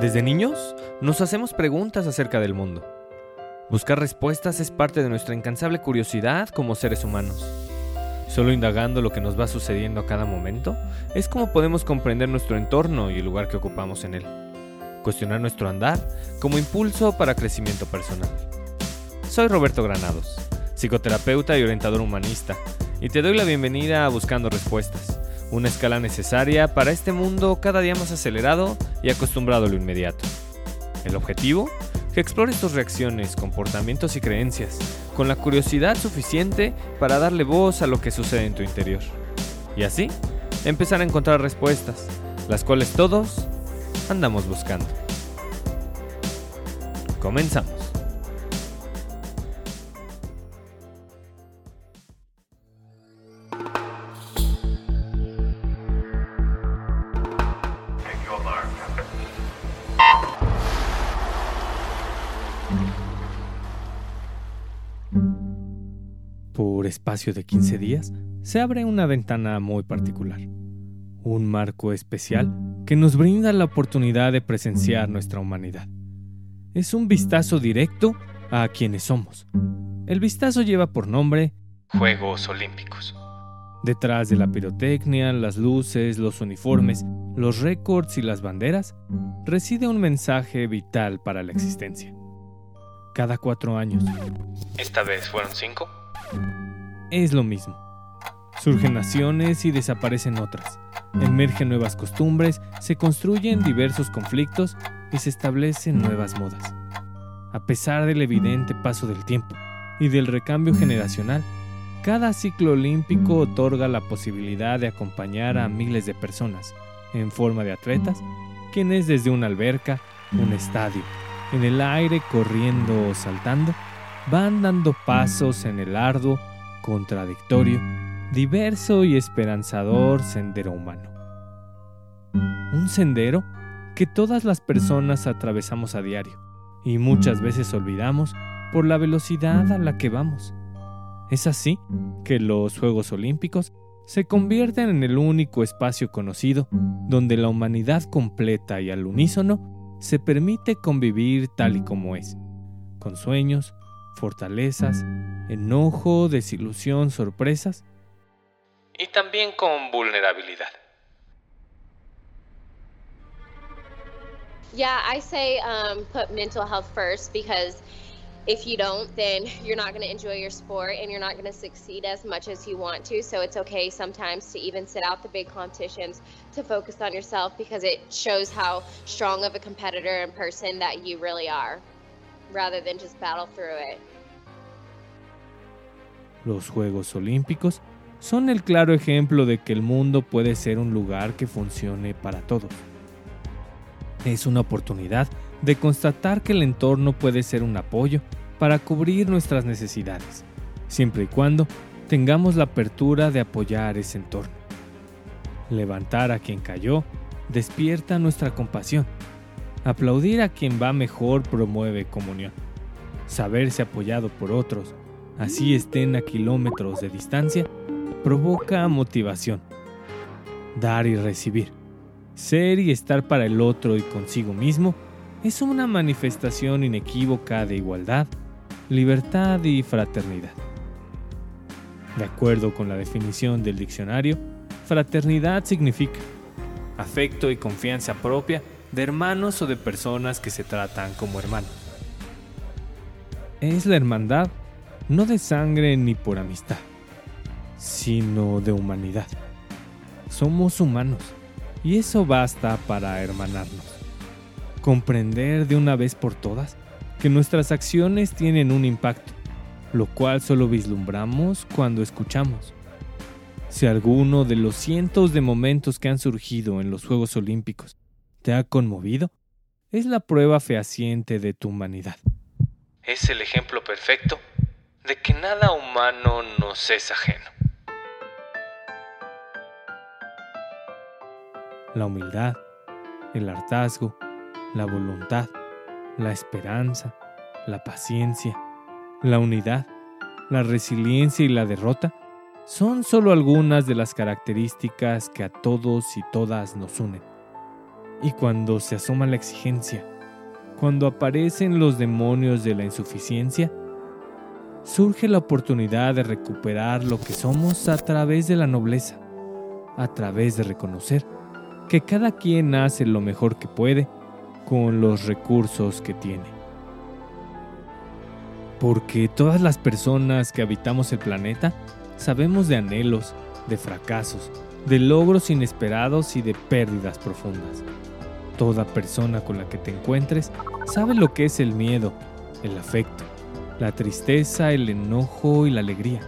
Desde niños nos hacemos preguntas acerca del mundo. Buscar respuestas es parte de nuestra incansable curiosidad como seres humanos. Solo indagando lo que nos va sucediendo a cada momento es como podemos comprender nuestro entorno y el lugar que ocupamos en él. Cuestionar nuestro andar como impulso para crecimiento personal. Soy Roberto Granados, psicoterapeuta y orientador humanista, y te doy la bienvenida a Buscando Respuestas, una escala necesaria para este mundo cada día más acelerado y acostumbrado a lo inmediato. El objetivo, que explores tus reacciones, comportamientos y creencias, con la curiosidad suficiente para darle voz a lo que sucede en tu interior. Y así, empezar a encontrar respuestas, las cuales todos andamos buscando. Comenzamos. Espacio de 15 días, se abre una ventana muy particular, un marco especial que nos brinda la oportunidad de presenciar nuestra humanidad. Es un vistazo directo a quienes somos. El vistazo lleva por nombre Juegos Olímpicos. Detrás de la pirotecnia, las luces, los uniformes, los récords y las banderas, reside un mensaje vital para la existencia. Cada cuatro años. ¿Esta vez fueron cinco? Es lo mismo. Surgen naciones y desaparecen otras. Emergen nuevas costumbres, se construyen diversos conflictos y se establecen nuevas modas. A pesar del evidente paso del tiempo y del recambio generacional, cada ciclo olímpico otorga la posibilidad de acompañar a miles de personas, en forma de atletas, quienes desde una alberca, un estadio, en el aire corriendo o saltando, van dando pasos en el arduo, contradictorio, diverso y esperanzador sendero humano. Un sendero que todas las personas atravesamos a diario y muchas veces olvidamos por la velocidad a la que vamos. Es así que los Juegos Olímpicos se convierten en el único espacio conocido donde la humanidad completa y al unísono se permite convivir tal y como es, con sueños, fortalezas, enojo, desilusión, sorpresas y también con vulnerabilidad. Yeah, I say um, put mental health first because if you don't, then you're not going to enjoy your sport and you're not going to succeed as much as you want to. So it's okay sometimes to even sit out the big competitions to focus on yourself because it shows how strong of a competitor and person that you really are rather than just battle through it. Los Juegos Olímpicos son el claro ejemplo de que el mundo puede ser un lugar que funcione para todos. Es una oportunidad de constatar que el entorno puede ser un apoyo para cubrir nuestras necesidades, siempre y cuando tengamos la apertura de apoyar ese entorno. Levantar a quien cayó despierta nuestra compasión. Aplaudir a quien va mejor promueve comunión. Saberse apoyado por otros, así estén a kilómetros de distancia, provoca motivación. Dar y recibir. Ser y estar para el otro y consigo mismo es una manifestación inequívoca de igualdad, libertad y fraternidad. De acuerdo con la definición del diccionario, fraternidad significa afecto y confianza propia de hermanos o de personas que se tratan como hermanos. Es la hermandad no de sangre ni por amistad, sino de humanidad. Somos humanos y eso basta para hermanarnos comprender de una vez por todas que nuestras acciones tienen un impacto, lo cual solo vislumbramos cuando escuchamos. Si alguno de los cientos de momentos que han surgido en los Juegos Olímpicos te ha conmovido, es la prueba fehaciente de tu humanidad. Es el ejemplo perfecto de que nada humano nos es ajeno. La humildad, el hartazgo, la voluntad, la esperanza, la paciencia, la unidad, la resiliencia y la derrota son solo algunas de las características que a todos y todas nos unen. Y cuando se asoma la exigencia, cuando aparecen los demonios de la insuficiencia, surge la oportunidad de recuperar lo que somos a través de la nobleza, a través de reconocer que cada quien hace lo mejor que puede con los recursos que tiene. Porque todas las personas que habitamos el planeta sabemos de anhelos, de fracasos, de logros inesperados y de pérdidas profundas. Toda persona con la que te encuentres sabe lo que es el miedo, el afecto, la tristeza, el enojo y la alegría.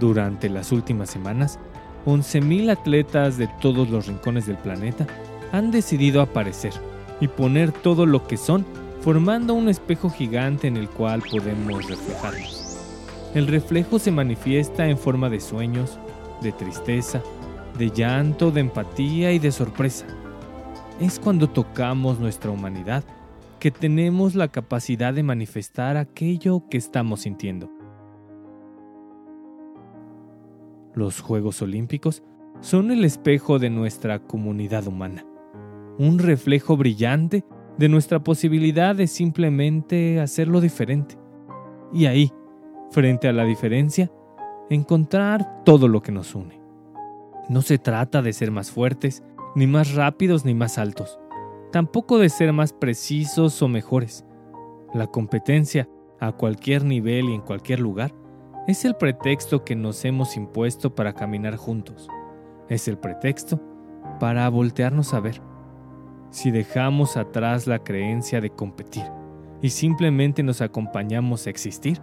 Durante las últimas semanas, 11.000 atletas de todos los rincones del planeta han decidido aparecer y poner todo lo que son formando un espejo gigante en el cual podemos reflejarnos. El reflejo se manifiesta en forma de sueños, de tristeza, de llanto, de empatía y de sorpresa. Es cuando tocamos nuestra humanidad que tenemos la capacidad de manifestar aquello que estamos sintiendo. Los Juegos Olímpicos son el espejo de nuestra comunidad humana, un reflejo brillante de nuestra posibilidad de simplemente hacerlo diferente. Y ahí, frente a la diferencia, encontrar todo lo que nos une. No se trata de ser más fuertes, ni más rápidos, ni más altos tampoco de ser más precisos o mejores. La competencia, a cualquier nivel y en cualquier lugar, es el pretexto que nos hemos impuesto para caminar juntos. Es el pretexto para voltearnos a ver. Si dejamos atrás la creencia de competir y simplemente nos acompañamos a existir,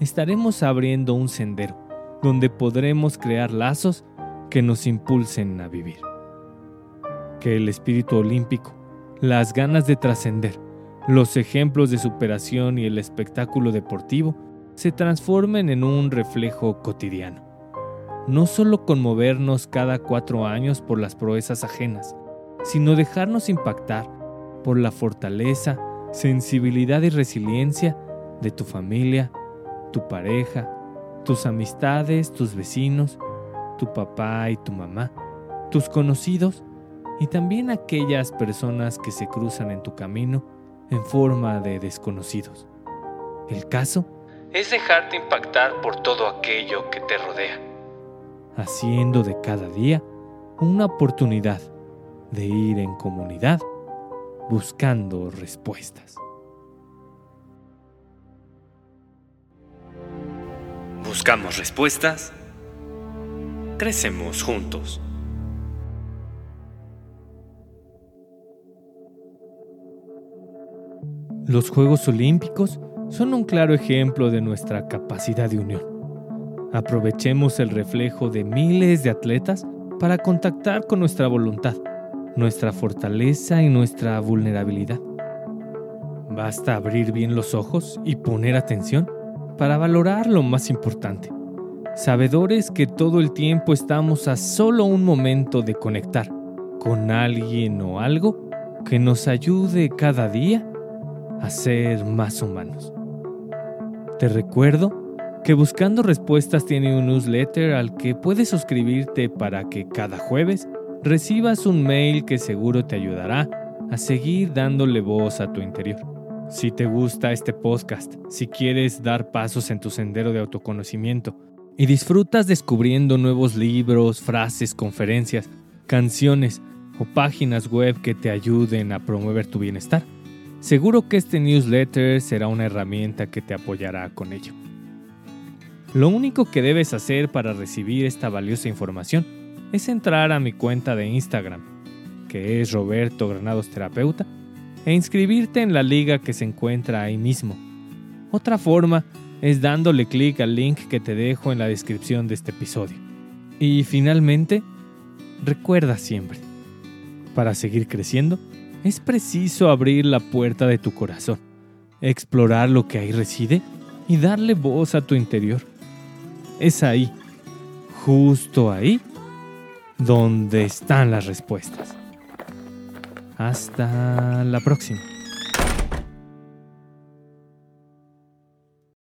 estaremos abriendo un sendero donde podremos crear lazos que nos impulsen a vivir. Que el espíritu olímpico las ganas de trascender, los ejemplos de superación y el espectáculo deportivo se transformen en un reflejo cotidiano. No solo conmovernos cada cuatro años por las proezas ajenas, sino dejarnos impactar por la fortaleza, sensibilidad y resiliencia de tu familia, tu pareja, tus amistades, tus vecinos, tu papá y tu mamá, tus conocidos y también aquellas personas que se cruzan en tu camino en forma de desconocidos. El caso es dejarte impactar por todo aquello que te rodea, haciendo de cada día una oportunidad de ir en comunidad buscando respuestas. Buscamos respuestas, crecemos juntos. Los Juegos Olímpicos son un claro ejemplo de nuestra capacidad de unión. Aprovechemos el reflejo de miles de atletas para contactar con nuestra voluntad, nuestra fortaleza y nuestra vulnerabilidad. Basta abrir bien los ojos y poner atención para valorar lo más importante. Sabedores que todo el tiempo estamos a solo un momento de conectar con alguien o algo que nos ayude cada día a ser más humanos. Te recuerdo que Buscando Respuestas tiene un newsletter al que puedes suscribirte para que cada jueves recibas un mail que seguro te ayudará a seguir dándole voz a tu interior. Si te gusta este podcast, si quieres dar pasos en tu sendero de autoconocimiento y disfrutas descubriendo nuevos libros, frases, conferencias, canciones o páginas web que te ayuden a promover tu bienestar, Seguro que este newsletter será una herramienta que te apoyará con ello. Lo único que debes hacer para recibir esta valiosa información es entrar a mi cuenta de Instagram, que es Roberto Granados Terapeuta, e inscribirte en la liga que se encuentra ahí mismo. Otra forma es dándole clic al link que te dejo en la descripción de este episodio. Y finalmente, recuerda siempre, para seguir creciendo, es preciso abrir la puerta de tu corazón, explorar lo que ahí reside y darle voz a tu interior. Es ahí, justo ahí, donde están las respuestas. Hasta la próxima.